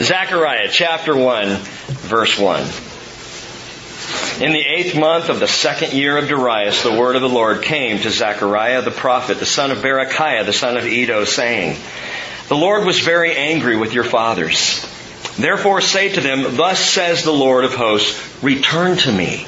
Zechariah chapter 1, verse 1. In the eighth month of the second year of Darius, the word of the Lord came to Zechariah the prophet, the son of Berechiah, the son of Iddo, saying, The Lord was very angry with your fathers. Therefore say to them, Thus says the Lord of hosts, Return to me,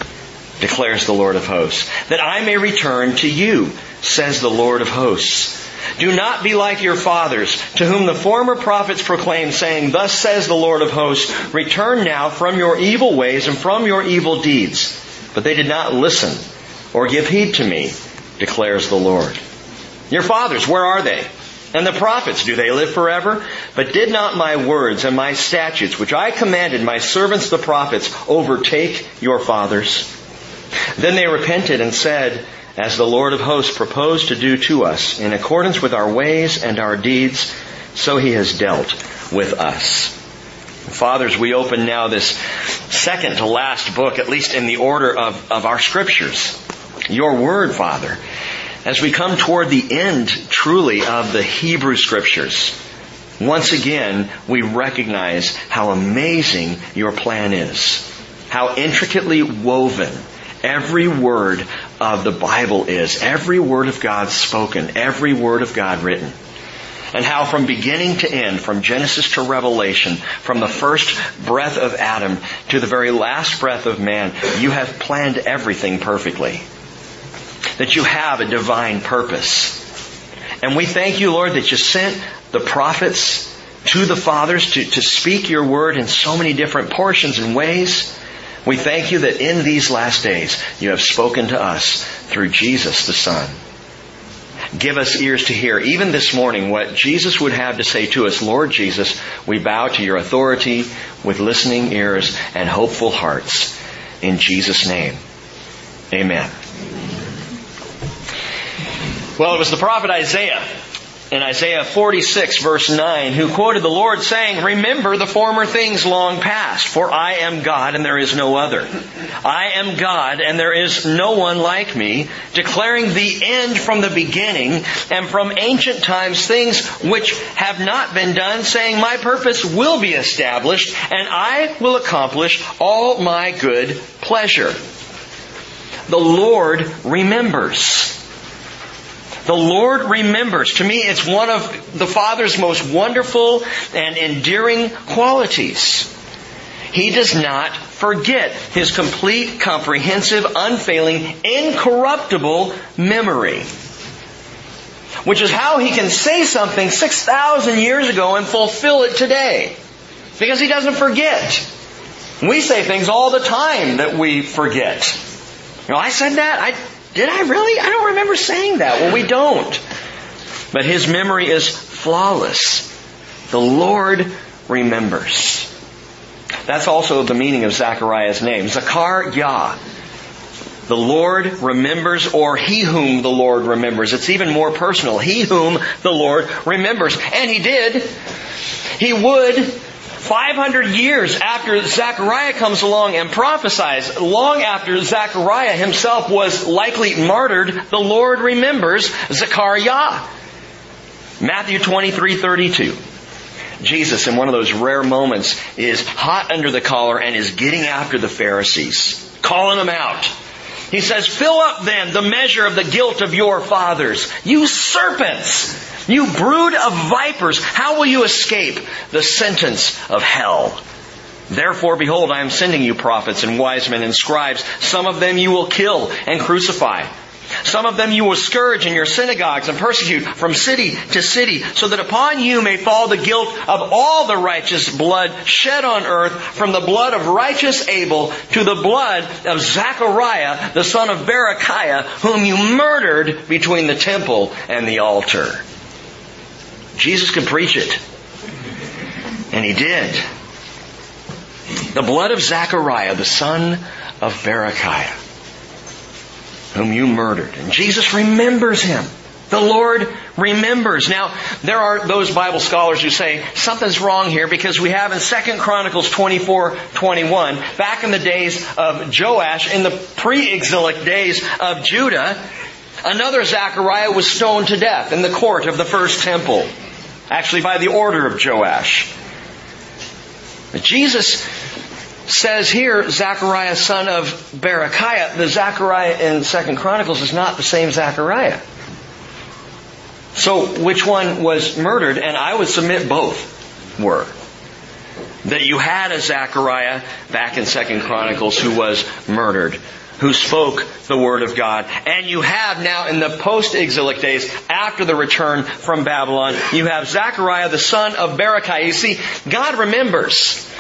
declares the Lord of hosts, that I may return to you, says the Lord of hosts. Do not be like your fathers, to whom the former prophets proclaimed, saying, Thus says the Lord of hosts, Return now from your evil ways and from your evil deeds. But they did not listen or give heed to me, declares the Lord. Your fathers, where are they? And the prophets, do they live forever? But did not my words and my statutes, which I commanded my servants the prophets, overtake your fathers? Then they repented and said, as the Lord of hosts proposed to do to us, in accordance with our ways and our deeds, so he has dealt with us. Fathers, we open now this second to last book, at least in the order of, of our scriptures. Your word, Father. As we come toward the end, truly, of the Hebrew scriptures, once again, we recognize how amazing your plan is. How intricately woven every word of the Bible is. Every word of God spoken, every word of God written. And how from beginning to end, from Genesis to Revelation, from the first breath of Adam to the very last breath of man, you have planned everything perfectly. That you have a divine purpose. And we thank you, Lord, that you sent the prophets to the fathers to, to speak your word in so many different portions and ways. We thank you that in these last days you have spoken to us through Jesus the Son. Give us ears to hear, even this morning, what Jesus would have to say to us. Lord Jesus, we bow to your authority with listening ears and hopeful hearts. In Jesus' name, amen. Well, it was the prophet Isaiah in Isaiah 46 verse 9 who quoted the Lord saying, Remember the former things long past, for I am God and there is no other. I am God and there is no one like me, declaring the end from the beginning and from ancient times things which have not been done, saying, My purpose will be established and I will accomplish all my good pleasure. The Lord remembers. The Lord remembers. To me, it's one of the Father's most wonderful and endearing qualities. He does not forget his complete, comprehensive, unfailing, incorruptible memory. Which is how he can say something 6,000 years ago and fulfill it today. Because he doesn't forget. We say things all the time that we forget. You know, I said that. I did I really? I don't remember saying that. Well, we don't. But his memory is flawless. The Lord remembers. That's also the meaning of Zechariah's name. Zakar Yah. The Lord remembers or he whom the Lord remembers. It's even more personal. He whom the Lord remembers. And he did. He would 500 years after Zechariah comes along and prophesies, long after Zechariah himself was likely martyred, the Lord remembers Zechariah. Matthew 23, 32. Jesus, in one of those rare moments, is hot under the collar and is getting after the Pharisees, calling them out. He says, fill up then the measure of the guilt of your fathers. You serpents! You brood of vipers, how will you escape the sentence of hell? Therefore, behold, I am sending you prophets and wise men and scribes. Some of them you will kill and crucify. Some of them you will scourge in your synagogues and persecute from city to city, so that upon you may fall the guilt of all the righteous blood shed on earth, from the blood of righteous Abel to the blood of Zachariah, the son of Berechiah, whom you murdered between the temple and the altar. Jesus could preach it. And he did. The blood of Zechariah, the son of Berechiah, whom you murdered. And Jesus remembers him. The Lord remembers. Now, there are those Bible scholars who say something's wrong here because we have in 2 Chronicles 24, 21, back in the days of Joash, in the pre-exilic days of Judah, another Zechariah was stoned to death in the court of the first temple. Actually, by the order of Joash. But Jesus says here, Zechariah son of Berechiah. The Zechariah in Second Chronicles is not the same Zechariah. So which one was murdered? And I would submit both were. That you had a Zechariah back in Second Chronicles who was murdered who spoke the Word of God. And you have now in the post-exilic days, after the return from Babylon, you have Zechariah the son of Berechiah. You see, God remembers.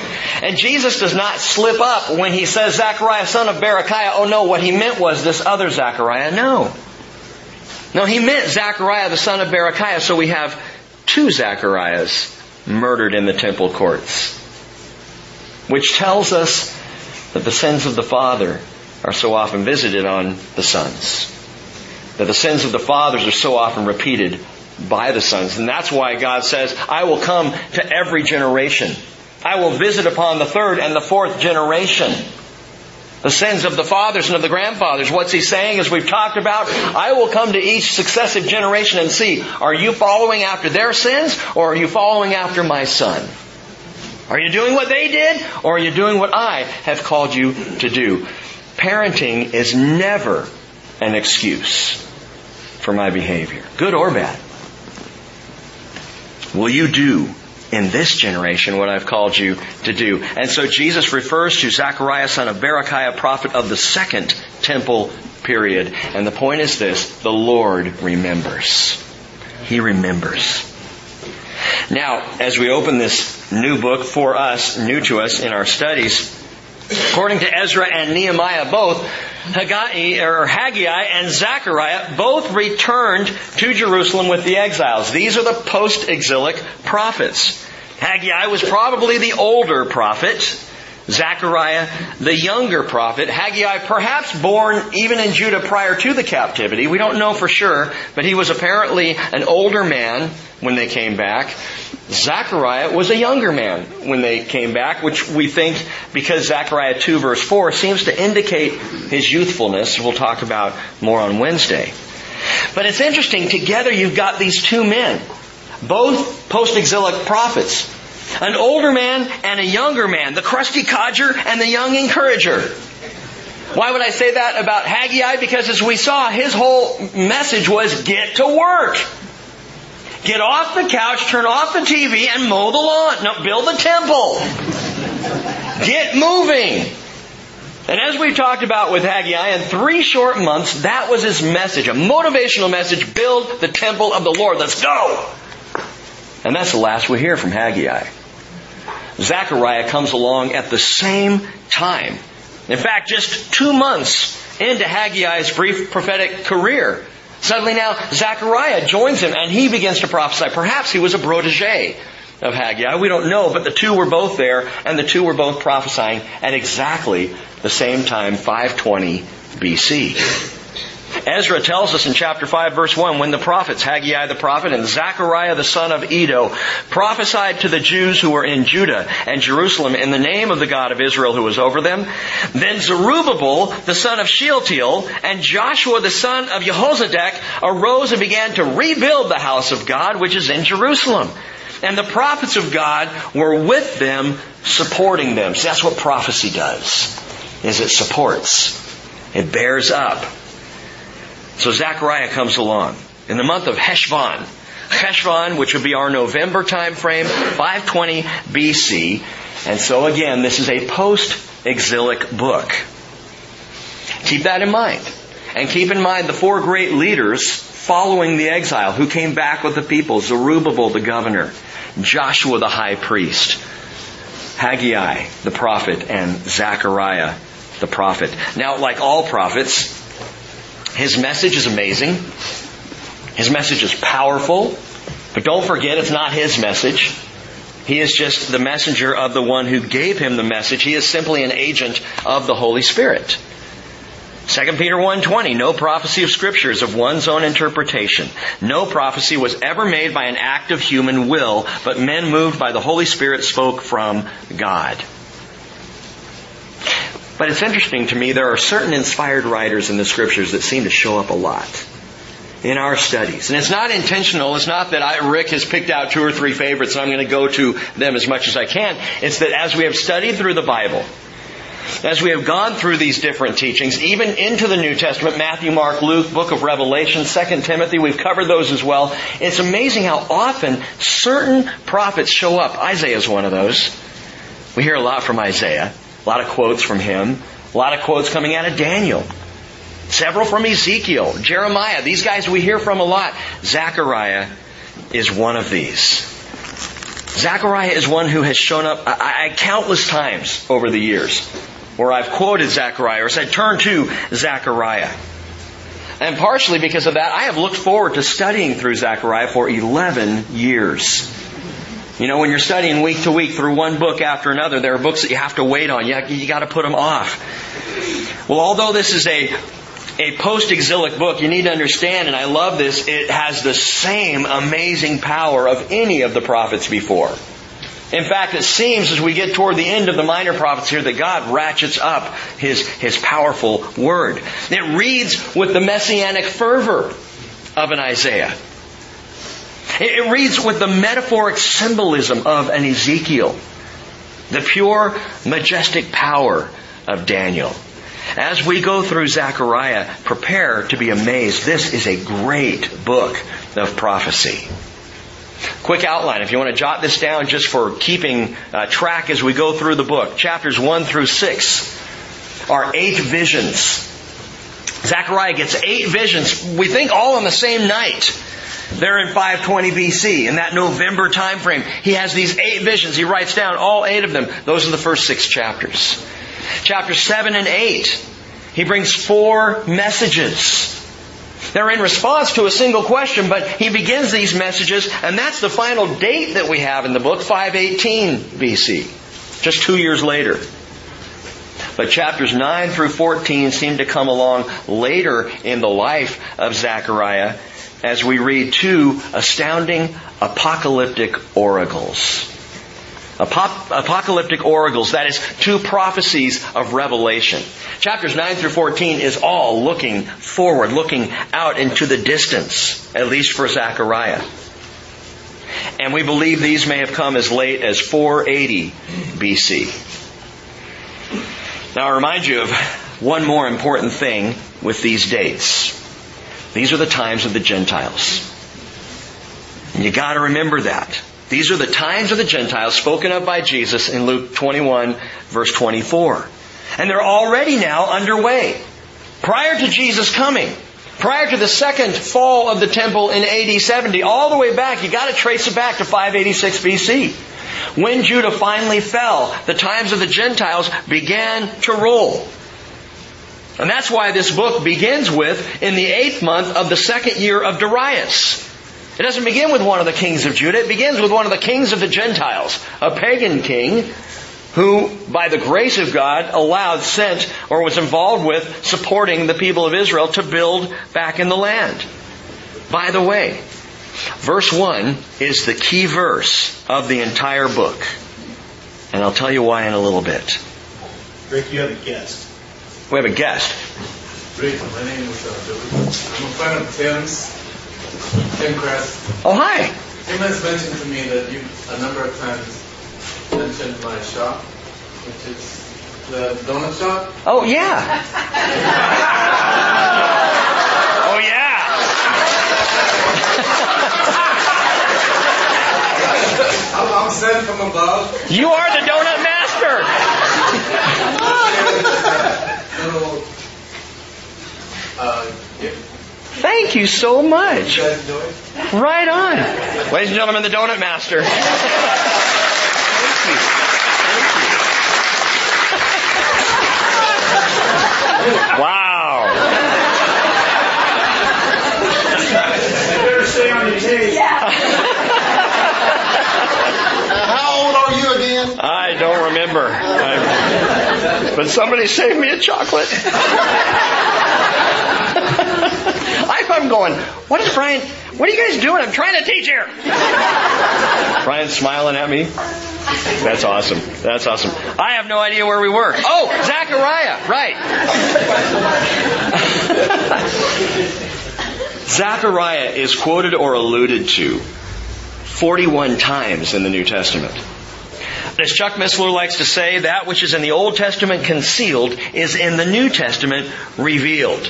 And Jesus does not slip up when he says Zechariah son of Berechiah. Oh no, what he meant was this other Zechariah. No. No, he meant Zechariah the son of Berechiah. So we have two Zacharias murdered in the temple courts. Which tells us that the sins of the father are so often visited on the sons. That the sins of the fathers are so often repeated by the sons. And that's why God says, I will come to every generation. I will visit upon the third and the fourth generation. The sins of the fathers and of the grandfathers. What's he saying as we've talked about? I will come to each successive generation and see, are you following after their sins or are you following after my son? Are you doing what they did or are you doing what I have called you to do? Parenting is never an excuse for my behavior, good or bad. Will you do in this generation what I've called you to do? And so Jesus refers to Zechariah son of Berechiah, prophet of the second temple period. And the point is this, the Lord remembers. He remembers. Now, as we open this new book for us, new to us in our studies, According to Ezra and Nehemiah both, Haggai, or Haggai and Zechariah both returned to Jerusalem with the exiles. These are the post-exilic prophets. Haggai was probably the older prophet. Zechariah, the younger prophet. Haggai, perhaps born even in Judah prior to the captivity. We don't know for sure, but he was apparently an older man when they came back. Zechariah was a younger man when they came back, which we think because Zechariah 2 verse 4 seems to indicate his youthfulness. We'll talk about more on Wednesday. But it's interesting, together you've got these two men, both post-exilic prophets. An older man and a younger man, the crusty codger and the young encourager. Why would I say that about Haggai? Because as we saw, his whole message was get to work. Get off the couch, turn off the TV, and mow the lawn. No, build the temple. Get moving. And as we've talked about with Haggai, in three short months, that was his message, a motivational message, build the temple of the Lord. Let's go! And that's the last we hear from Haggai. Zechariah comes along at the same time. In fact, just two months into Haggai's brief prophetic career, Suddenly now, Zechariah joins him and he begins to prophesy. Perhaps he was a protege of Haggai. We don't know, but the two were both there and the two were both prophesying at exactly the same time, 520 BC. Ezra tells us in chapter 5 verse 1, when the prophets, Haggai the prophet and Zechariah the son of Iddo, prophesied to the Jews who were in Judah and Jerusalem in the name of the God of Israel who was over them, then Zerubbabel the son of Shealtiel and Joshua the son of Jehozadak arose and began to rebuild the house of God which is in Jerusalem. And the prophets of God were with them, supporting them. See, that's what prophecy does, is it supports. It bears up. So Zechariah comes along. In the month of Heshvan, Heshvan, which would be our November time frame, 520 BC. And so again, this is a post-exilic book. Keep that in mind. And keep in mind the four great leaders following the exile who came back with the people. Zerubbabel the governor, Joshua the high priest, Haggai the prophet, and Zechariah the prophet. Now, like all prophets, his message is amazing. His message is powerful. But don't forget, it's not his message. He is just the messenger of the one who gave him the message. He is simply an agent of the Holy Spirit. 2 Peter 1:20 No prophecy of scripture is of one's own interpretation. No prophecy was ever made by an act of human will, but men moved by the Holy Spirit spoke from God. But it's interesting to me, there are certain inspired writers in the scriptures that seem to show up a lot. in our studies. And it's not intentional. It's not that I, Rick has picked out two or three favorites and I'm going to go to them as much as I can. It's that as we have studied through the Bible, as we have gone through these different teachings, even into the New Testament, Matthew, Mark, Luke, book of Revelation, 2 Timothy, we've covered those as well. It's amazing how often certain prophets show up. Isaiah is one of those. We hear a lot from Isaiah, a lot of quotes from him, a lot of quotes coming out of Daniel. Several from Ezekiel, Jeremiah, these guys we hear from a lot. Zechariah is one of these. Zechariah is one who has shown up I, I, countless times over the years where I've quoted Zechariah or said, turn to Zechariah. And partially because of that, I have looked forward to studying through Zechariah for 11 years. You know, when you're studying week to week through one book after another, there are books that you have to wait on. You, you got to put them off. Well, although this is a a post-exilic book, you need to understand, and I love this, it has the same amazing power of any of the prophets before. In fact, it seems as we get toward the end of the minor prophets here that God ratchets up His, His powerful word. It reads with the messianic fervor of an Isaiah. It reads with the metaphoric symbolism of an Ezekiel. The pure, majestic power of Daniel. As we go through Zechariah, prepare to be amazed. This is a great book of prophecy. Quick outline, if you want to jot this down just for keeping uh, track as we go through the book. Chapters 1 through 6 are eight visions. Zechariah gets eight visions, we think all on the same night. They're in 520 BC, in that November time frame. He has these eight visions. He writes down all eight of them. Those are the first six chapters. Chapter 7 and 8, he brings four messages. They're in response to a single question, but he begins these messages, and that's the final date that we have in the book, 518 BC, just two years later. But chapters 9 through 14 seem to come along later in the life of Zechariah as we read two astounding apocalyptic oracles. apocalyptic oracles, that is, two prophecies of Revelation. Chapters 9 through 14 is all looking forward, looking out into the distance, at least for Zechariah. And we believe these may have come as late as 480 BC. Now I remind you of one more important thing with these dates. These are the times of the Gentiles. And you gotta remember that. These are the times of the Gentiles spoken of by Jesus in Luke 21 verse 24. And they're already now underway. Prior to Jesus coming, prior to the second fall of the temple in AD 70, all the way back, you gotta trace it back to 586 BC. When Judah finally fell, the times of the Gentiles began to roll. And that's why this book begins with, in the eighth month of the second year of Darius. It doesn't begin with one of the kings of Judah, it begins with one of the kings of the Gentiles, a pagan king who, by the grace of God, allowed, sent, or was involved with supporting the people of Israel to build back in the land. By the way, verse 1 is the key verse of the entire book. And I'll tell you why in a little bit. Rick, you have a guest. We have a guest. Rick, my name is uh, I'm a friend of Tim's, Tim Crest. Oh, hi. Tim has mentioned to me that you a number of times mentioned my shop, which is the donut shop. Oh, yeah. oh, yeah. I'm, I'm sent from above. You are the donut master. Little, uh, gift. Thank you so much. guys? Right on. Ladies and gentlemen, the donut master. Thank you. Thank you. Wow. You better stay on your tape. How old are you again? I don't remember. I- but somebody saved me a chocolate. I'm going, what is Brian, what are you guys doing? I'm trying to teach here. Brian's smiling at me. That's awesome. That's awesome. I have no idea where we were. Oh, Zachariah, right. Zechariah is quoted or alluded to 41 times in the New Testament. As Chuck Missler likes to say, that which is in the Old Testament concealed is in the New Testament revealed.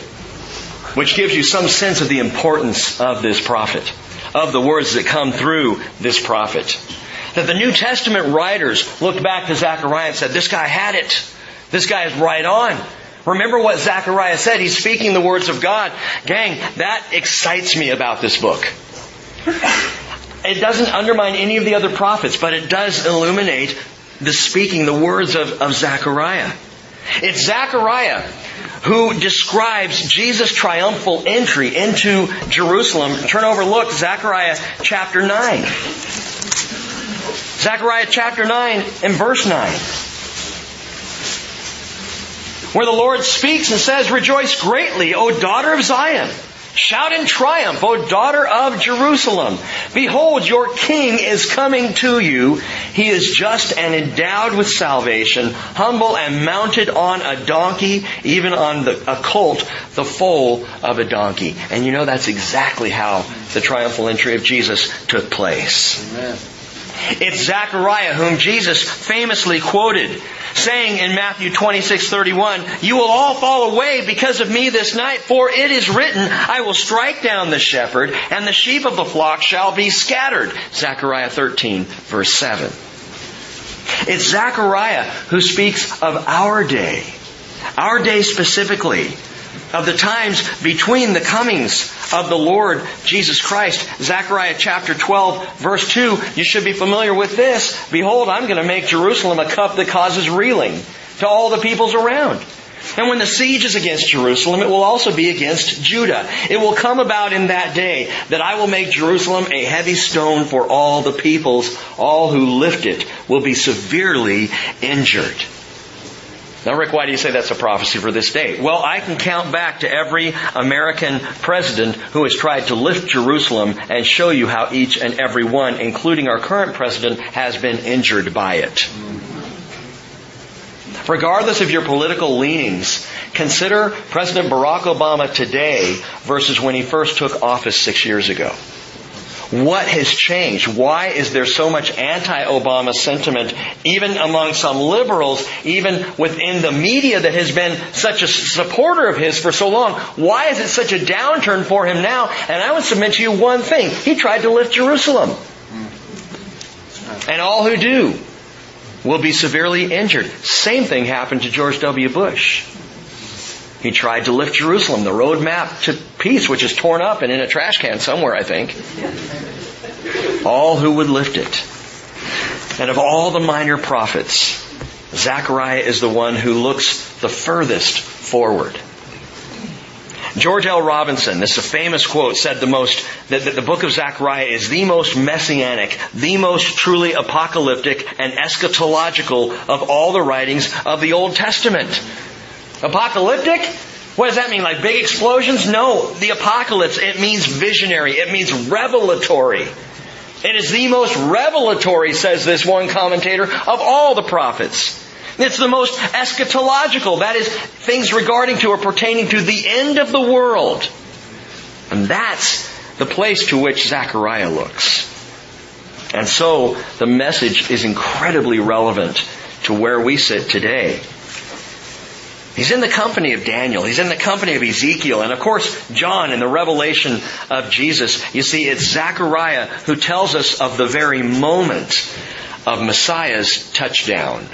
Which gives you some sense of the importance of this prophet, of the words that come through this prophet. That the New Testament writers looked back to Zechariah and said, this guy had it. This guy is right on. Remember what Zechariah said. He's speaking the words of God. Gang, that excites me about this book. It doesn't undermine any of the other prophets, but it does illuminate the speaking, the words of, of Zechariah. It's Zechariah who describes Jesus' triumphal entry into Jerusalem. Turn over, look, Zechariah chapter 9. Zechariah chapter 9 and verse 9 where the Lord speaks and says, Rejoice greatly, O daughter of Zion. Shout in triumph, O daughter of Jerusalem. Behold, your king is coming to you. He is just and endowed with salvation, humble and mounted on a donkey, even on the, a colt, the foal of a donkey. And you know that's exactly how the triumphal entry of Jesus took place. Amen. It's Zechariah whom Jesus famously quoted, saying in Matthew 26:31, "You will all fall away because of me this night, for it is written, I will strike down the shepherd, and the sheep of the flock shall be scattered." Zechariah 13 verse 7. It's Zechariah who speaks of our day, our day specifically, of the times between the comings of the Lord Jesus Christ. Zechariah chapter 12 verse 2, you should be familiar with this. Behold, I'm going to make Jerusalem a cup that causes reeling to all the peoples around. And when the siege is against Jerusalem, it will also be against Judah. It will come about in that day that I will make Jerusalem a heavy stone for all the peoples. All who lift it will be severely injured. Now, Rick, why do you say that's a prophecy for this day? Well, I can count back to every American president who has tried to lift Jerusalem and show you how each and every one, including our current president, has been injured by it. Regardless of your political leanings, consider President Barack Obama today versus when he first took office six years ago. What has changed? Why is there so much anti-Obama sentiment, even among some liberals, even within the media that has been such a supporter of his for so long? Why is it such a downturn for him now? And I would submit to you one thing. He tried to lift Jerusalem. And all who do will be severely injured. Same thing happened to George W. Bush. He tried to lift Jerusalem, the roadmap to peace, which is torn up and in a trash can somewhere, I think. All who would lift it. And of all the minor prophets, Zechariah is the one who looks the furthest forward. George L. Robinson, this is a famous quote, said the most, that, that the book of Zechariah is the most messianic, the most truly apocalyptic and eschatological of all the writings of the Old Testament. Apocalyptic? What does that mean? Like big explosions? No. The apocalypse, it means visionary. It means revelatory. It is the most revelatory, says this one commentator, of all the prophets. It's the most eschatological. That is, things regarding to or pertaining to the end of the world. And that's the place to which Zechariah looks. And so, the message is incredibly relevant to where we sit today. He's in the company of Daniel. He's in the company of Ezekiel. And of course, John in the revelation of Jesus. You see, it's Zechariah who tells us of the very moment of Messiah's touchdown.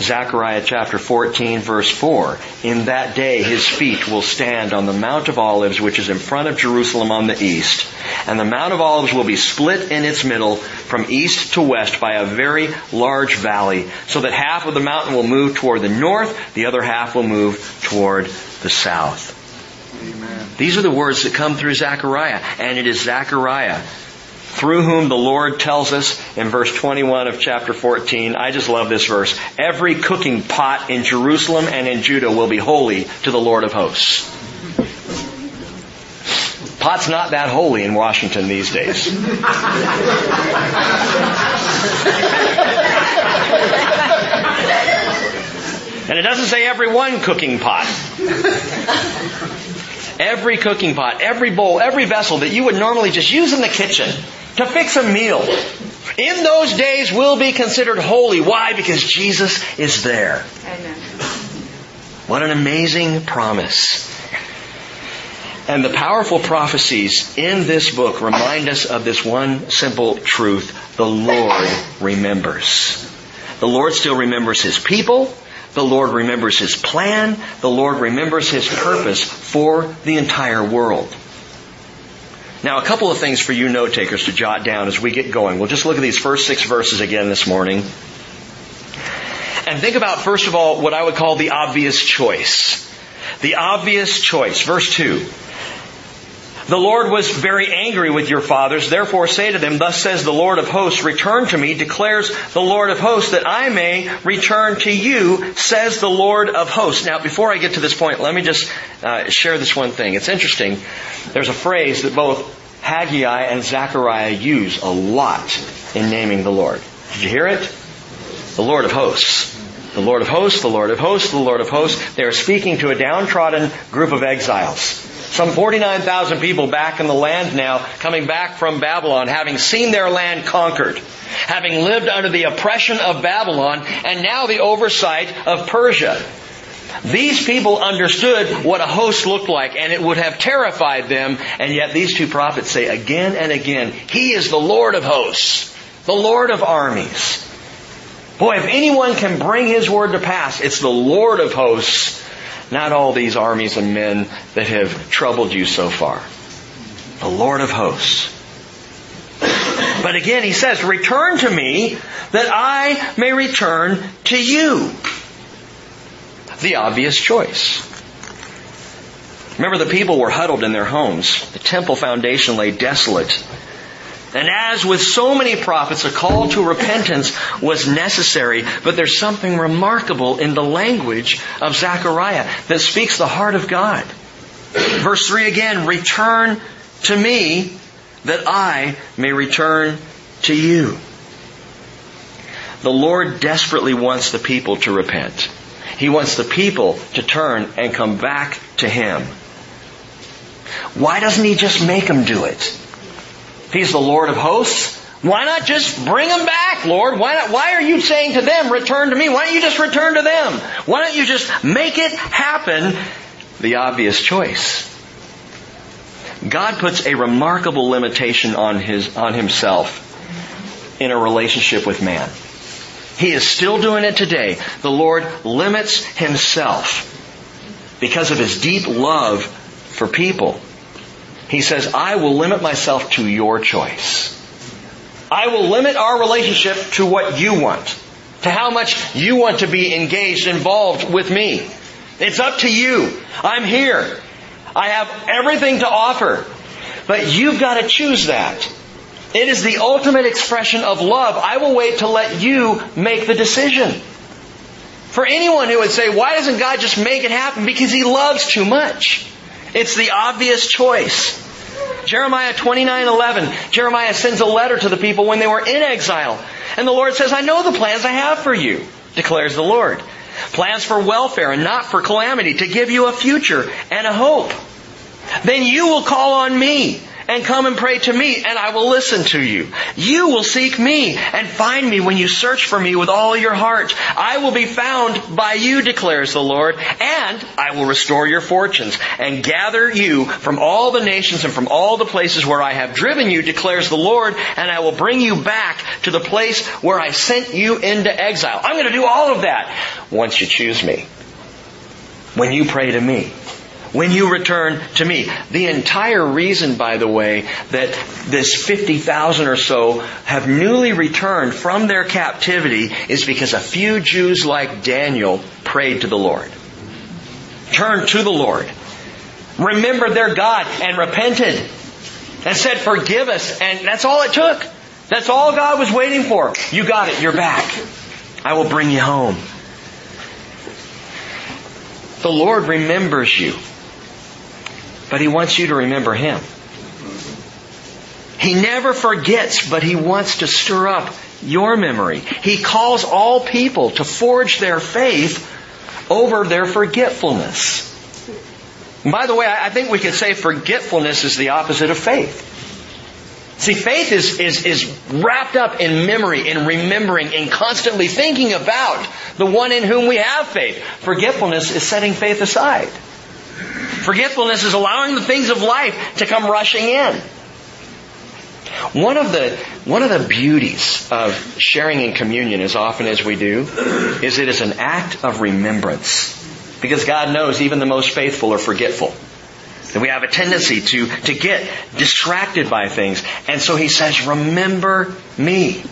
Zechariah chapter 14 verse 4. In that day his feet will stand on the Mount of Olives which is in front of Jerusalem on the east. And the Mount of Olives will be split in its middle from east to west by a very large valley so that half of the mountain will move toward the north, the other half will move toward the south. Amen. These are the words that come through Zechariah. And it is Zechariah through whom the Lord tells us in verse 21 of chapter 14, I just love this verse, every cooking pot in Jerusalem and in Judah will be holy to the Lord of hosts. Pot's not that holy in Washington these days. and it doesn't say every one cooking pot. every cooking pot, every bowl, every vessel that you would normally just use in the kitchen to fix a meal, in those days will be considered holy. Why? Because Jesus is there. Amen. What an amazing promise. And the powerful prophecies in this book remind us of this one simple truth. The Lord remembers. The Lord still remembers His people. The Lord remembers His plan. The Lord remembers His purpose for the entire world. Now, a couple of things for you note takers to jot down as we get going. We'll just look at these first six verses again this morning. And think about, first of all, what I would call the obvious choice. The obvious choice. Verse 2. The Lord was very angry with your fathers, therefore say to them, Thus says the Lord of hosts, Return to me, declares the Lord of hosts, that I may return to you, says the Lord of hosts. Now, before I get to this point, let me just uh, share this one thing. It's interesting. There's a phrase that both Haggai and Zechariah use a lot in naming the Lord. Did you hear it? The Lord of hosts. The Lord of hosts, the Lord of hosts, the Lord of hosts. They are speaking to a downtrodden group of exiles. Some 49,000 people back in the land now, coming back from Babylon, having seen their land conquered, having lived under the oppression of Babylon, and now the oversight of Persia. These people understood what a host looked like, and it would have terrified them, and yet these two prophets say again and again, He is the Lord of hosts, the Lord of armies. Boy, if anyone can bring His word to pass, it's the Lord of hosts not all these armies and men that have troubled you so far. The Lord of hosts. But again, he says, return to me that I may return to you. The obvious choice. Remember the people were huddled in their homes. The temple foundation lay desolate. And as with so many prophets, a call to repentance was necessary, but there's something remarkable in the language of Zechariah that speaks the heart of God. Verse 3 again, return to me that I may return to you. The Lord desperately wants the people to repent. He wants the people to turn and come back to Him. Why doesn't He just make them do it? If He's the Lord of hosts, why not just bring them back, Lord? Why not, why are you saying to them, return to me? Why don't you just return to them? Why don't you just make it happen? The obvious choice. God puts a remarkable limitation on his, on himself in a relationship with man. He is still doing it today. The Lord limits himself because of his deep love for people. He says, I will limit myself to your choice. I will limit our relationship to what you want, to how much you want to be engaged, involved with me. It's up to you. I'm here. I have everything to offer. But you've got to choose that. It is the ultimate expression of love. I will wait to let you make the decision. For anyone who would say, why doesn't God just make it happen? Because He loves too much. It's the obvious choice. Jeremiah 29:11. Jeremiah sends a letter to the people when they were in exile. And the Lord says, "I know the plans I have for you," declares the Lord. Plans for welfare and not for calamity, to give you a future and a hope. Then you will call on me and come and pray to me and I will listen to you. You will seek me and find me when you search for me with all your heart. I will be found by you, declares the Lord, and I will restore your fortunes and gather you from all the nations and from all the places where I have driven you, declares the Lord, and I will bring you back to the place where I sent you into exile. I'm going to do all of that once you choose me. When you pray to me when you return to me. The entire reason, by the way, that this 50,000 or so have newly returned from their captivity is because a few Jews like Daniel prayed to the Lord. Turned to the Lord. Remembered their God and repented. And said, forgive us. And that's all it took. That's all God was waiting for. You got it. You're back. I will bring you home. The Lord remembers you. But He wants you to remember Him. He never forgets, but He wants to stir up your memory. He calls all people to forge their faith over their forgetfulness. And by the way, I think we could say forgetfulness is the opposite of faith. See, faith is, is, is wrapped up in memory, in remembering, in constantly thinking about the one in whom we have faith. Forgetfulness is setting faith aside. Forgetfulness is allowing the things of life to come rushing in. One of the, one of the beauties of sharing in communion as often as we do is it is an act of remembrance. Because God knows even the most faithful are forgetful. And we have a tendency to, to get distracted by things. And so he says, remember me.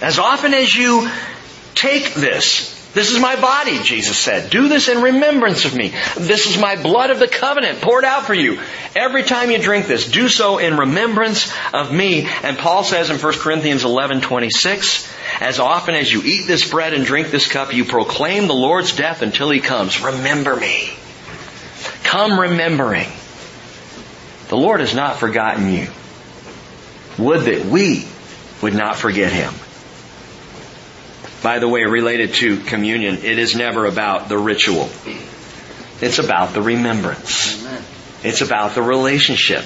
As often as you take this, this is my body, Jesus said. Do this in remembrance of me. This is my blood of the covenant poured out for you. Every time you drink this, do so in remembrance of me. And Paul says in 1 Corinthians 11, 26, as often as you eat this bread and drink this cup, you proclaim the Lord's death until he comes. Remember me. Come remembering. The Lord has not forgotten you. Would that we would not forget him. By the way, related to communion, it is never about the ritual. It's about the remembrance. It's about the relationship.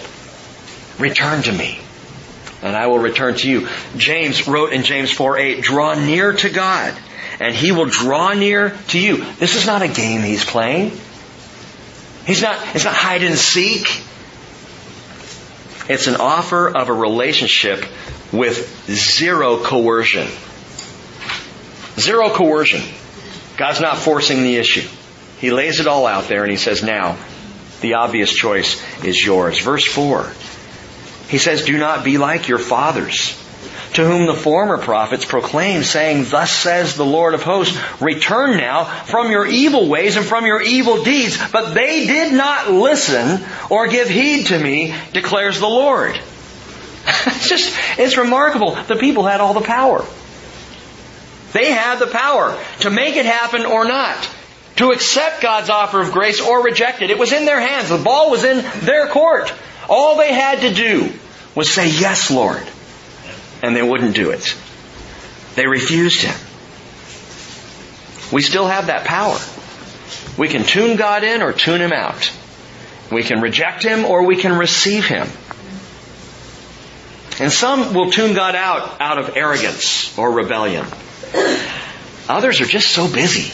Return to me, and I will return to you. James wrote in James 4 8, draw near to God, and he will draw near to you. This is not a game he's playing. He's not, it's not hide and seek. It's an offer of a relationship with zero coercion. Zero coercion. God's not forcing the issue. He lays it all out there and he says, now, the obvious choice is yours. Verse 4. He says, do not be like your fathers to whom the former prophets proclaimed, saying, Thus says the Lord of hosts, return now from your evil ways and from your evil deeds. But they did not listen or give heed to me, declares the Lord. it's just, it's remarkable. The people had all the power. They had the power to make it happen or not. To accept God's offer of grace or reject it. It was in their hands. The ball was in their court. All they had to do was say, Yes, Lord and they wouldn't do it. They refused Him. We still have that power. We can tune God in or tune Him out. We can reject Him or we can receive Him. And some will tune God out out of arrogance or rebellion. Others are just so busy.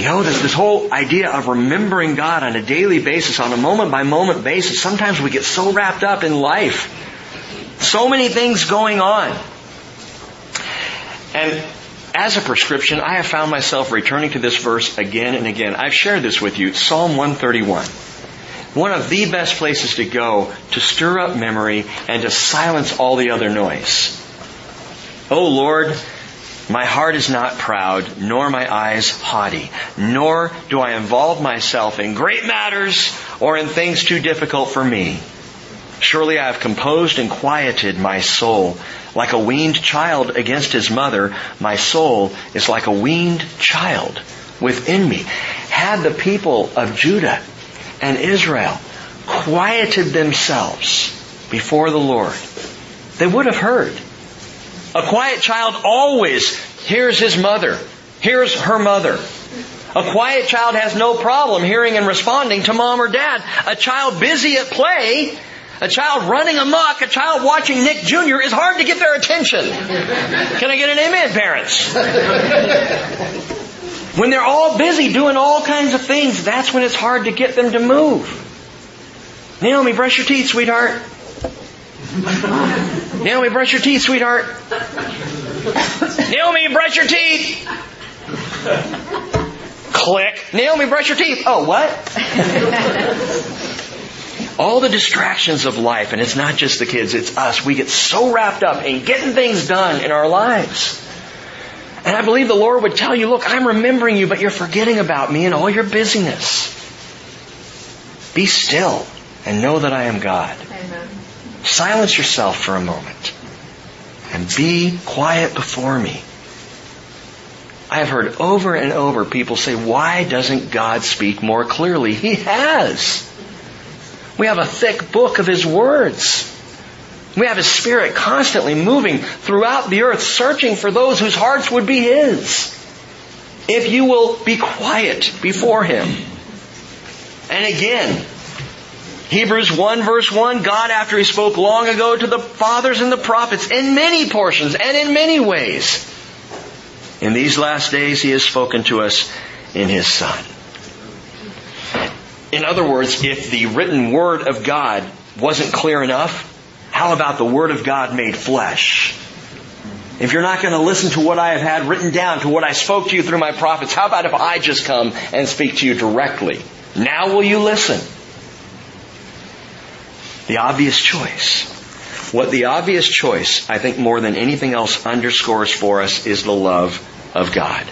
You know, there's this whole idea of remembering God on a daily basis, on a moment by moment basis. Sometimes we get so wrapped up in life so many things going on. And as a prescription, I have found myself returning to this verse again and again. I've shared this with you. Psalm 131. One of the best places to go to stir up memory and to silence all the other noise. Oh Lord, my heart is not proud, nor my eyes haughty, nor do I involve myself in great matters or in things too difficult for me. Surely I have composed and quieted my soul. Like a weaned child against his mother, my soul is like a weaned child within me. Had the people of Judah and Israel quieted themselves before the Lord, they would have heard. A quiet child always hears his mother, hears her mother. A quiet child has no problem hearing and responding to mom or dad. A child busy at play a child running amok, a child watching Nick Jr. is hard to get their attention. Can I get an amen, parents? When they're all busy doing all kinds of things, that's when it's hard to get them to move. Naomi, brush your teeth, sweetheart. Naomi, brush your teeth, sweetheart. Naomi, brush your teeth. Click. Naomi, brush your teeth. Oh, what? all the distractions of life, and it's not just the kids, it's us. We get so wrapped up in getting things done in our lives. And I believe the Lord would tell you, look, I'm remembering you, but you're forgetting about me and all your busyness. Be still and know that I am God. Silence yourself for a moment and be quiet before me. I have heard over and over people say, why doesn't God speak more clearly? He has. We have a thick book of His words. We have His Spirit constantly moving throughout the earth, searching for those whose hearts would be His. If you will be quiet before Him. and again. Hebrews 1 verse 1, God after He spoke long ago to the fathers and the prophets in many portions and in many ways. In these last days He has spoken to us in His Son. In other words, if the written Word of God wasn't clear enough, how about the Word of God made flesh? If you're not going to listen to what I have had written down, to what I spoke to you through my prophets, how about if I just come and speak to you directly? Now will you listen? The obvious choice. What the obvious choice, I think more than anything else underscores for us is the love of God.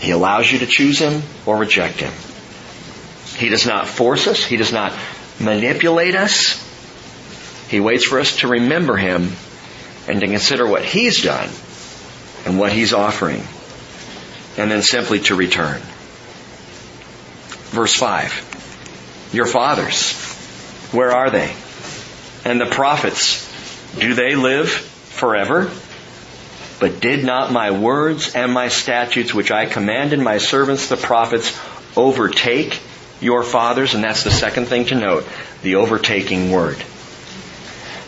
He allows you to choose Him or reject Him. He does not force us. He does not manipulate us. He waits for us to remember Him and to consider what He's done and what He's offering. And then simply to return. Verse 5. Your fathers, where are they? And the prophets, do they live forever? But did not my words and my statutes which I commanded my servants the prophets overtake your fathers? And that's the second thing to note. The overtaking word.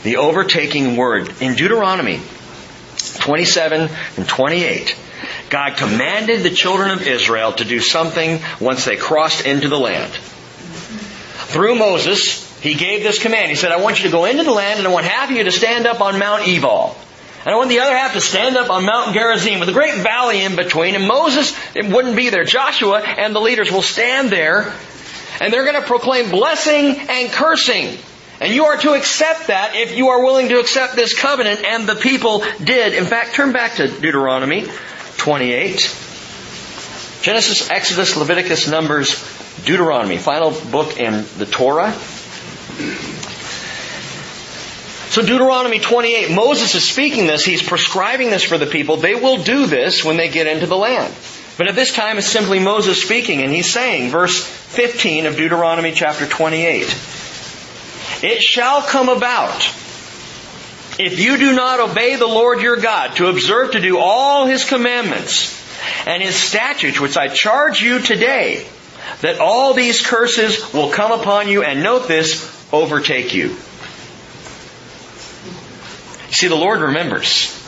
The overtaking word. In Deuteronomy 27 and 28, God commanded the children of Israel to do something once they crossed into the land. Through Moses, he gave this command. He said, I want you to go into the land and I want half of you to stand up on Mount Ebal. And I want the other half to stand up on Mount Gerizim with a great valley in between. And Moses, it wouldn't be there. Joshua and the leaders will stand there and they're going to proclaim blessing and cursing. And you are to accept that if you are willing to accept this covenant, and the people did. In fact, turn back to Deuteronomy 28. Genesis, Exodus, Leviticus, Numbers, Deuteronomy, final book in the Torah. So Deuteronomy 28, Moses is speaking this, he's prescribing this for the people. They will do this when they get into the land. But at this time it's simply Moses speaking and he's saying, verse 15 of Deuteronomy chapter 28, it shall come about, if you do not obey the Lord your God, to observe to do all his commandments and his statutes, which I charge you today, that all these curses will come upon you, and note this, overtake you. See, the Lord remembers.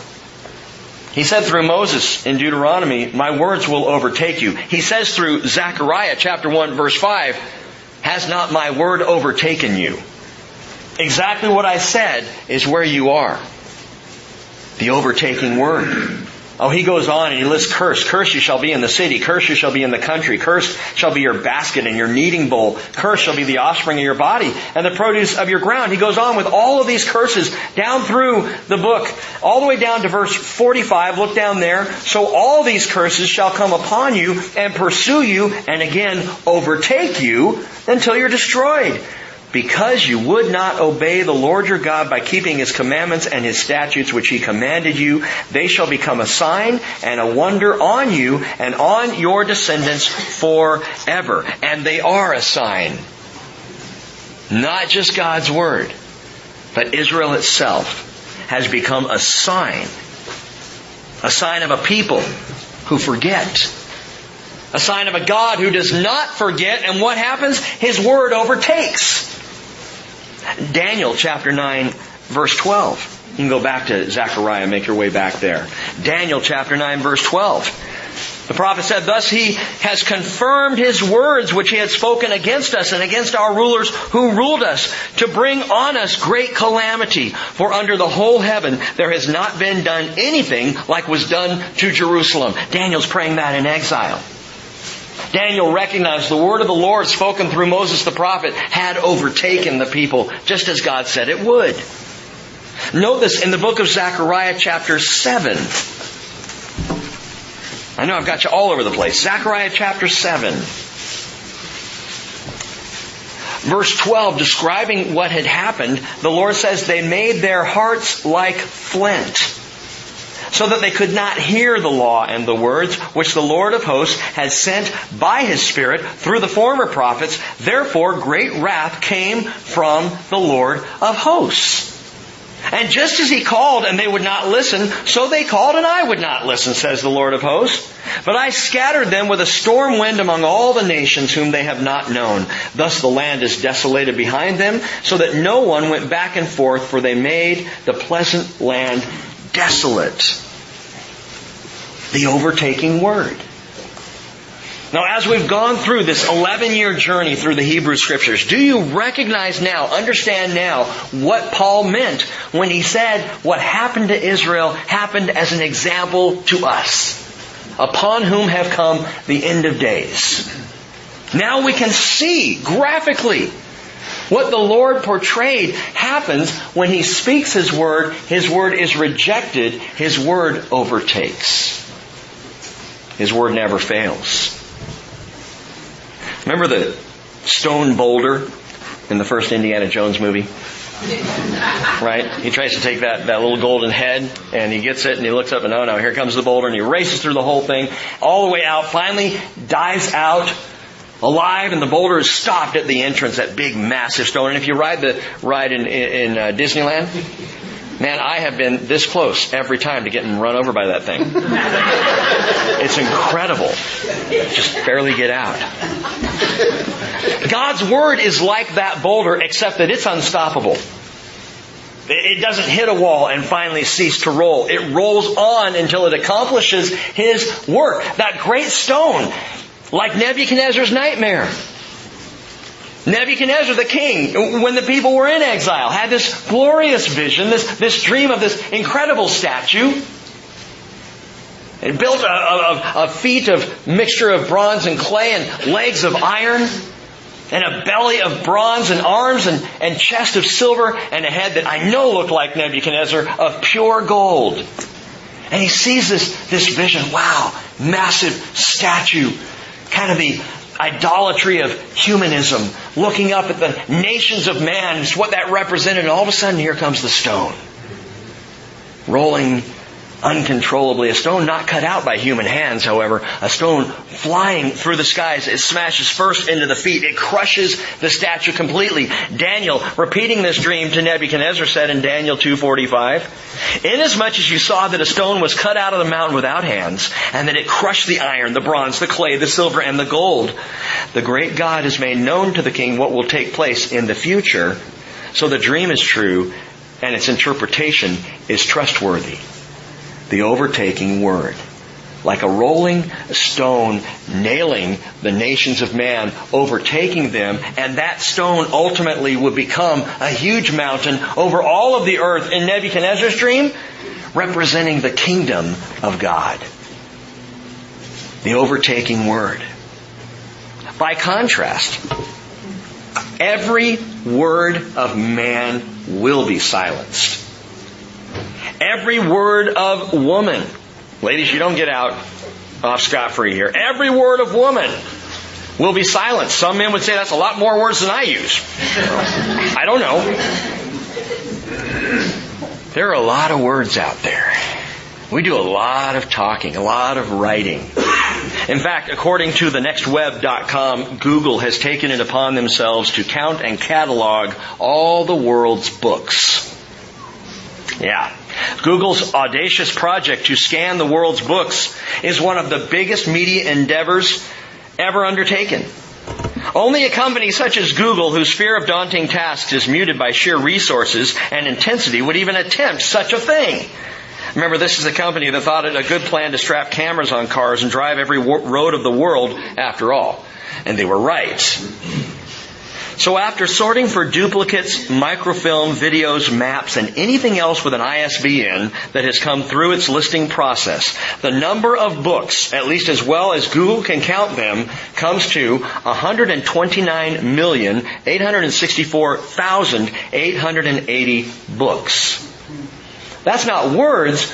He said through Moses in Deuteronomy, my words will overtake you. He says through Zechariah chapter 1 verse 5, has not my word overtaken you? Exactly what I said is where you are. The overtaking word. Oh, he goes on and he lists curse. Curse you shall be in the city. Curse you shall be in the country. Curse shall be your basket and your kneading bowl. Curse shall be the offspring of your body and the produce of your ground. He goes on with all of these curses down through the book, all the way down to verse 45. Look down there. So all these curses shall come upon you and pursue you and again overtake you until you're destroyed because you would not obey the Lord your God by keeping his commandments and his statutes which he commanded you, they shall become a sign and a wonder on you and on your descendants forever. And they are a sign. Not just God's word, but Israel itself has become a sign. A sign of a people who forget. A sign of a God who does not forget, and what happens? His word overtakes. Daniel chapter 9 verse 12. You can go back to Zechariah, make your way back there. Daniel chapter 9 verse 12. The prophet said, Thus he has confirmed his words which he had spoken against us and against our rulers who ruled us to bring on us great calamity. For under the whole heaven there has not been done anything like was done to Jerusalem. Daniel's praying that in exile. Daniel recognized the word of the Lord spoken through Moses the prophet had overtaken the people, just as God said it would. Note this in the book of Zechariah chapter 7. I know I've got you all over the place. Zechariah chapter 7. Verse 12, describing what had happened, the Lord says, they made their hearts like flint so that they could not hear the law and the words which the Lord of hosts had sent by his Spirit through the former prophets. Therefore great wrath came from the Lord of hosts. And just as he called and they would not listen, so they called and I would not listen, says the Lord of hosts. But I scattered them with a storm wind among all the nations whom they have not known. Thus the land is desolated behind them, so that no one went back and forth, for they made the pleasant land desolate. The overtaking word. Now, as we've gone through this 11 year journey through the Hebrew scriptures, do you recognize now, understand now, what Paul meant when he said what happened to Israel happened as an example to us, upon whom have come the end of days? Now we can see graphically what the Lord portrayed happens when He speaks His word, His word is rejected, His word overtakes. His word never fails. Remember the stone boulder in the first Indiana Jones movie? Right? He tries to take that, that little golden head and he gets it and he looks up and oh no, here comes the boulder and he races through the whole thing all the way out, finally dives out alive and the boulder is stopped at the entrance, that big massive stone. And if you ride the ride in, in, in uh, Disneyland, Man, I have been this close every time to getting run over by that thing. it's incredible. Just barely get out. God's Word is like that boulder, except that it's unstoppable. It doesn't hit a wall and finally cease to roll. It rolls on until it accomplishes His work. That great stone, like Nebuchadnezzar's nightmare. Nebuchadnezzar, the king, when the people were in exile, had this glorious vision, this, this dream of this incredible statue. It built a, a, a feet of mixture of bronze and clay and legs of iron and a belly of bronze and arms and, and chest of silver and a head that I know looked like Nebuchadnezzar of pure gold. And he sees this, this vision. Wow, massive statue. Kind of the idolatry of humanism, looking up at the nations of man, is what that represented, and all of a sudden here comes the stone. Rolling uncontrollably. A stone not cut out by human hands, however. A stone flying through the skies. It smashes first into the feet. It crushes the statue completely. Daniel, repeating this dream to Nebuchadnezzar, said in Daniel 2.45, Inasmuch as you saw that a stone was cut out of the mountain without hands, and that it crushed the iron, the bronze, the clay, the silver, and the gold, the great God has made known to the king what will take place in the future. So the dream is true, and its interpretation is trustworthy the overtaking word. Like a rolling stone nailing the nations of man, overtaking them, and that stone ultimately would become a huge mountain over all of the earth in Nebuchadnezzar's dream, representing the kingdom of God. The overtaking word. By contrast, every word of man will be silenced. Every word of woman. Ladies, you don't get out off scot free here. Every word of woman will be silenced. Some men would say that's a lot more words than I use. I don't know. There are a lot of words out there. We do a lot of talking, a lot of writing. In fact, according to the nextweb.com, Google has taken it upon themselves to count and catalog all the world's books. Yeah. Google's audacious project to scan the world's books is one of the biggest media endeavors ever undertaken. Only a company such as Google, whose fear of daunting tasks is muted by sheer resources and intensity, would even attempt such a thing. Remember, this is a company that thought it a good plan to strap cameras on cars and drive every road of the world after all. And they were right. So after sorting for duplicates, microfilm, videos, maps, and anything else with an ISBN that has come through its listing process, the number of books, at least as well as Google can count them, comes to 129,864,880 books. That's not words.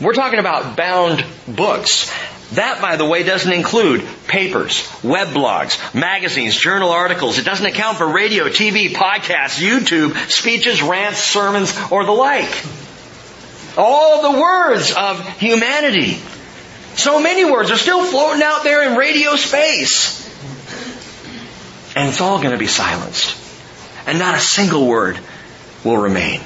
We're talking about bound books. That, by the way, doesn't include papers, web blogs, magazines, journal articles. It doesn't account for radio, TV, podcasts, YouTube, speeches, rants, sermons, or the like. All the words of humanity. So many words are still floating out there in radio space. And it's all going to be silenced. And not a single word will remain.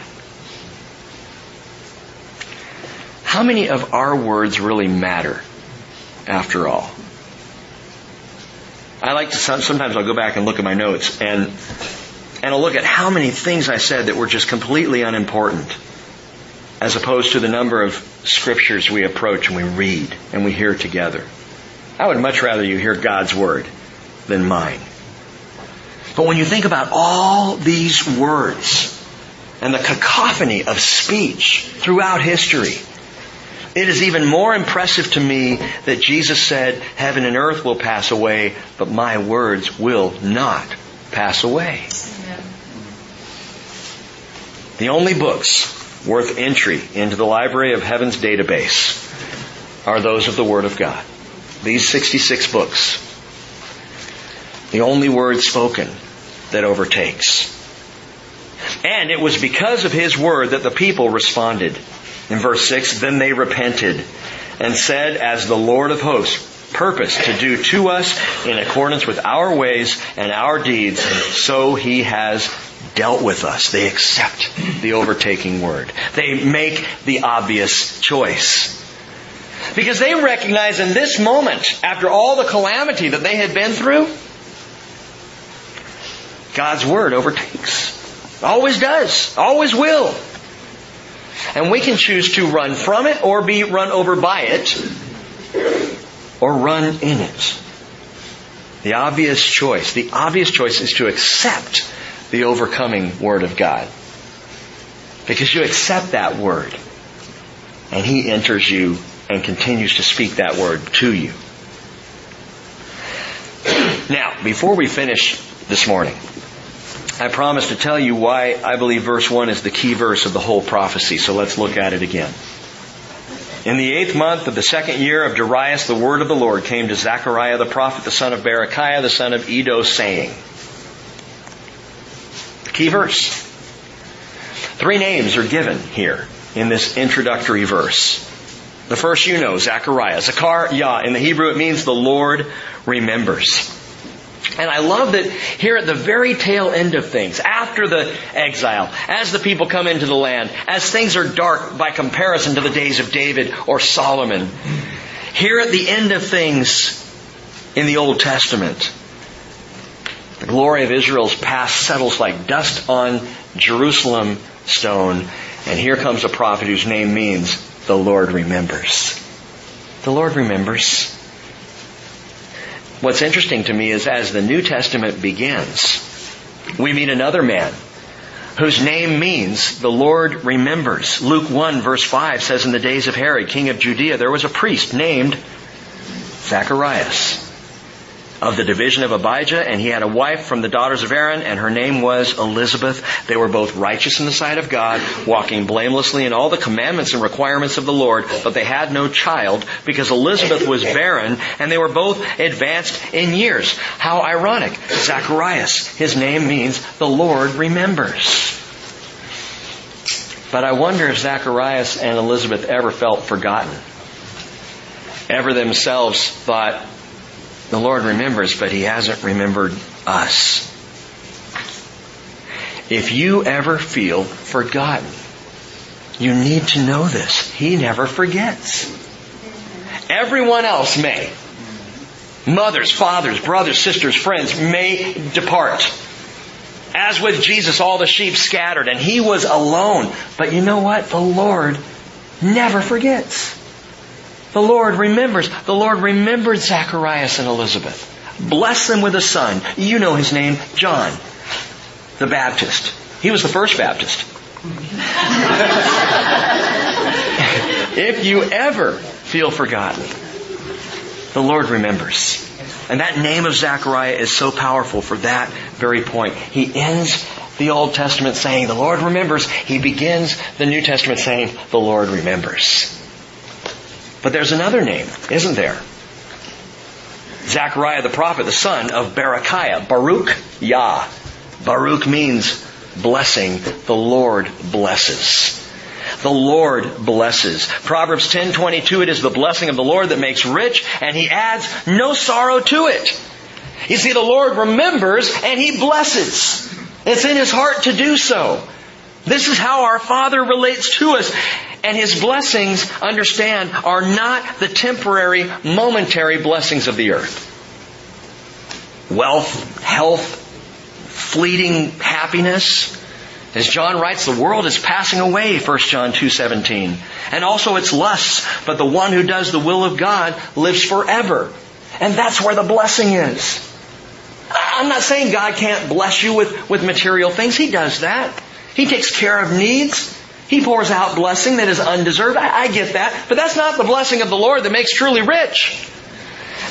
how many of our words really matter after all? I like to, sometimes I'll go back and look at my notes and, and I'll look at how many things I said that were just completely unimportant as opposed to the number of scriptures we approach and we read and we hear together. I would much rather you hear God's word than mine. But when you think about all these words and the cacophony of speech throughout history, it is even more impressive to me that Jesus said, heaven and earth will pass away, but my words will not pass away. Amen. The only books worth entry into the library of heaven's database are those of the Word of God. These 66 books. The only word spoken that overtakes. And it was because of His Word that the people responded. In verse 6, then they repented and said, as the Lord of hosts purposed to do to us in accordance with our ways and our deeds, so he has dealt with us. They accept the overtaking word. They make the obvious choice. Because they recognize in this moment, after all the calamity that they had been through, God's word overtakes. Always does. Always will. And we can choose to run from it or be run over by it or run in it. The obvious choice, the obvious choice is to accept the overcoming Word of God. Because you accept that Word and He enters you and continues to speak that Word to you. Now, before we finish this morning, I promised to tell you why I believe verse 1 is the key verse of the whole prophecy, so let's look at it again. In the eighth month of the second year of Darius, the word of the Lord came to Zechariah the prophet, the son of Berechiah, the son of Iddo, saying, Key verse. Three names are given here in this introductory verse. The first you know, Zechariah. Yah. In the Hebrew it means the Lord remembers. And I love that here at the very tail end of things, after the exile, as the people come into the land, as things are dark by comparison to the days of David or Solomon, here at the end of things in the Old Testament, the glory of Israel's past settles like dust on Jerusalem stone, and here comes a prophet whose name means the Lord remembers. The Lord remembers. What's interesting to me is as the New Testament begins, we meet another man whose name means the Lord remembers. Luke 1 verse 5 says in the days of Herod, king of Judea, there was a priest named Zacharias of the division of Abijah, and he had a wife from the daughters of Aaron, and her name was Elizabeth. They were both righteous in the sight of God, walking blamelessly in all the commandments and requirements of the Lord, but they had no child because Elizabeth was barren, and they were both advanced in years. How ironic. Zacharias, his name means the Lord remembers. But I wonder if Zacharias and Elizabeth ever felt forgotten. Ever themselves thought, the Lord remembers, but He hasn't remembered us. If you ever feel forgotten, you need to know this. He never forgets. Everyone else may. Mothers, fathers, brothers, sisters, friends may depart. As with Jesus, all the sheep scattered and he was alone. But you know what? The Lord never forgets. The Lord remembers. The Lord remembered Zacharias and Elizabeth. Bless them with a son. You know his name, John the Baptist. He was the first Baptist. if you ever feel forgotten, the Lord remembers. And that name of Zechariah is so powerful for that very point. He ends the Old Testament saying, the Lord remembers. He begins the New Testament saying, the Lord remembers. But there's another name, isn't there? Zechariah the prophet, the son of Berechiah. Baruch Yah. Baruch means blessing. The Lord blesses. The Lord blesses. Proverbs 10:22 it is the blessing of the Lord that makes rich and he adds no sorrow to it. You see the Lord remembers and he blesses. It's in his heart to do so. This is how our Father relates to us. And His blessings, understand, are not the temporary, momentary blessings of the earth. Wealth, health, fleeting happiness. As John writes, the world is passing away, 1 John 2.17. And also its lusts, but the one who does the will of God lives forever. And that's where the blessing is. I'm not saying God can't bless you with, with material things. He does that. He takes care of needs. He pours out blessing that is undeserved. I, I get that. But that's not the blessing of the Lord that makes truly rich.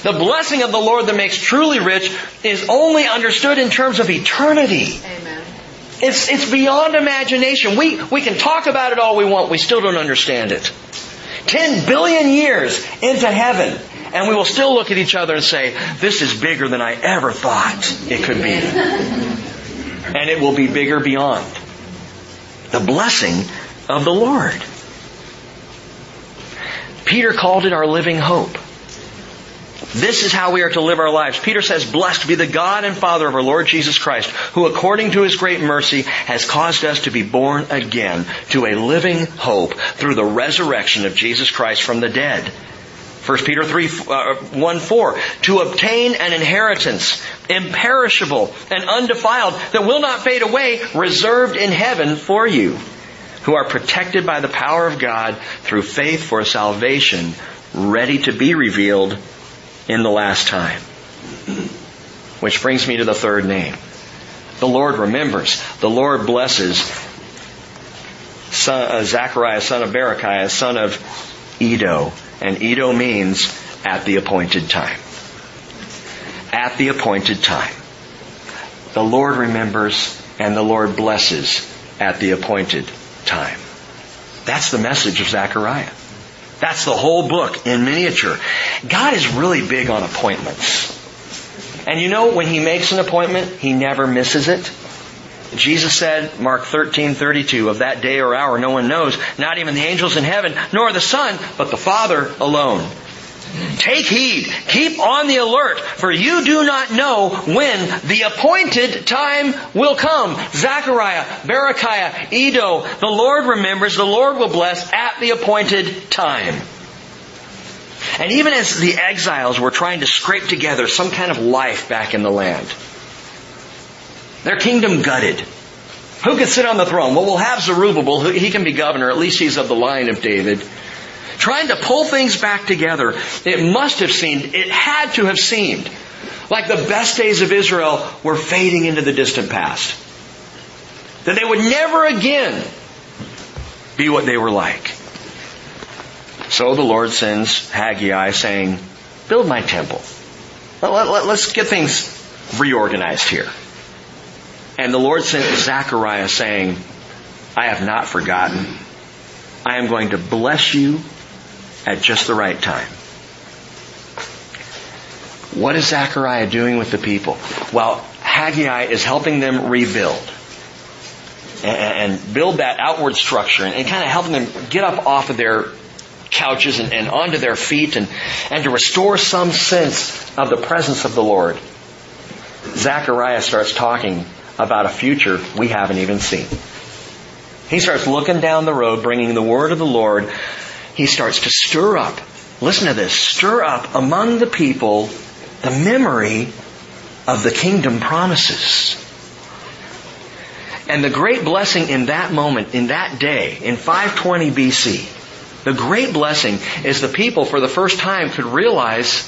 The blessing of the Lord that makes truly rich is only understood in terms of eternity. Amen. It's, it's beyond imagination. We, we can talk about it all we want. We still don't understand it. Ten billion years into heaven, and we will still look at each other and say, this is bigger than I ever thought it could be. and it will be bigger beyond. The blessing of the Lord. Peter called it our living hope. This is how we are to live our lives. Peter says, Blessed be the God and Father of our Lord Jesus Christ, who according to His great mercy has caused us to be born again to a living hope through the resurrection of Jesus Christ from the dead. 1 Peter 3, uh, 1 4, to obtain an inheritance, imperishable and undefiled, that will not fade away, reserved in heaven for you, who are protected by the power of God through faith for salvation, ready to be revealed in the last time. Which brings me to the third name. The Lord remembers. The Lord blesses son, uh, Zechariah, son of Berechiah, son of Iddo. And Iddo means at the appointed time. At the appointed time. The Lord remembers and the Lord blesses at the appointed time. That's the message of Zechariah. That's the whole book in miniature. God is really big on appointments. And you know, when He makes an appointment, He never misses it. Jesus said, Mark 13, 32, of that day or hour no one knows, not even the angels in heaven, nor the Son, but the Father alone. Take heed. Keep on the alert, for you do not know when the appointed time will come. Zechariah, Berechiah, Iddo, the Lord remembers, the Lord will bless at the appointed time. And even as the exiles were trying to scrape together some kind of life back in the land, their kingdom gutted. Who could sit on the throne? Well, we'll have Zerubbabel. He can be governor. At least he's of the line of David trying to pull things back together, it must have seemed, it had to have seemed, like the best days of Israel were fading into the distant past. That they would never again be what they were like. So the Lord sends Haggai saying, build my temple. Let, us get things reorganized here. And the Lord sent Zechariah saying, I have not forgotten. I am going to bless you at just the right time. What is Zechariah doing with the people? Well, Haggai is helping them rebuild and, build that outward structure and, kind of helping them get up off of their couches and, and onto their feet and, and to restore some sense of the presence of the Lord. Zechariah starts talking about a future we haven't even seen. He starts looking down the road, bringing the word of the Lord he starts to stir up, listen to this, stir up among the people the memory of the kingdom promises. And the great blessing in that moment, in that day, in 520 BC, the great blessing is the people for the first time could realize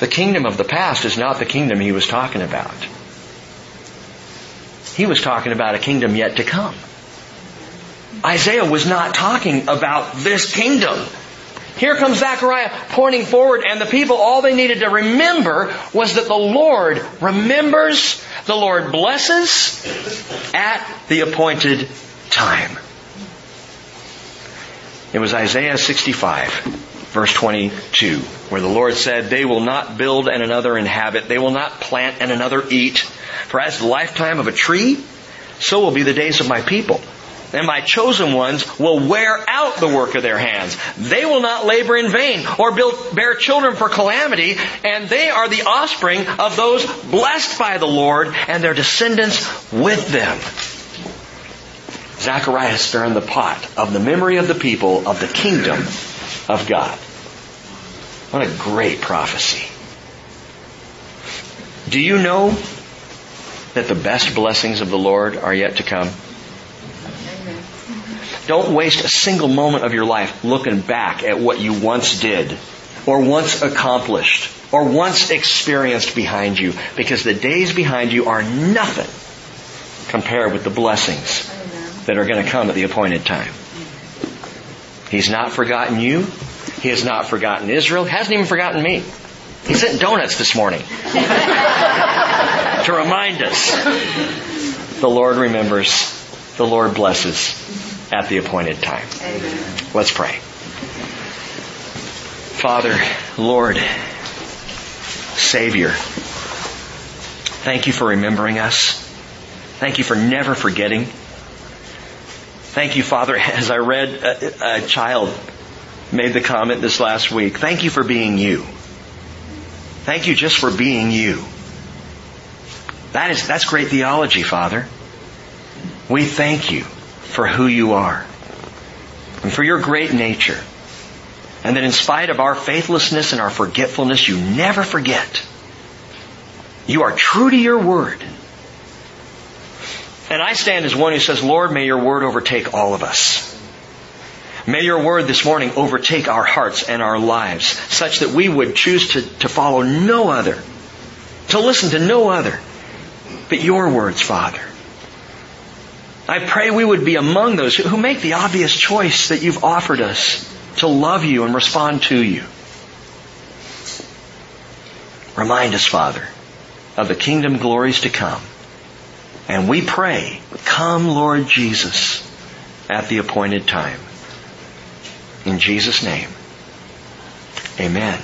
the kingdom of the past is not the kingdom he was talking about. He was talking about a kingdom yet to come. Isaiah was not talking about this kingdom. Here comes Zechariah pointing forward and the people, all they needed to remember was that the Lord remembers, the Lord blesses at the appointed time. It was Isaiah 65, verse 22, where the Lord said, They will not build and another inhabit. They will not plant and another eat. For as the lifetime of a tree, so will be the days of my people and my chosen ones will wear out the work of their hands. They will not labor in vain or build, bear children for calamity, and they are the offspring of those blessed by the Lord and their descendants with them. Zechariah stirring the pot of the memory of the people of the kingdom of God. What a great prophecy. Do you know that the best blessings of the Lord are yet to come? Don't waste a single moment of your life looking back at what you once did or once accomplished or once experienced behind you because the days behind you are nothing compared with the blessings that are going to come at the appointed time. He's not forgotten you. He has not forgotten Israel. He hasn't even forgotten me. He sent donuts this morning to remind us. The Lord remembers. The Lord blesses at the appointed time. Let's pray. Father, Lord, Savior, thank you for remembering us. Thank you for never forgetting. Thank you, Father, as I read a, a child made the comment this last week. Thank you for being you. Thank you just for being you. That is, that's great theology, Father. We thank you for who you are and for your great nature. And that in spite of our faithlessness and our forgetfulness, you never forget. You are true to your word. And I stand as one who says, Lord, may your word overtake all of us. May your word this morning overtake our hearts and our lives such that we would choose to, to follow no other, to listen to no other but your words, Father. I pray we would be among those who make the obvious choice that you've offered us to love you and respond to you. Remind us, Father, of the kingdom glories to come. And we pray, come Lord Jesus at the appointed time. In Jesus' name, amen.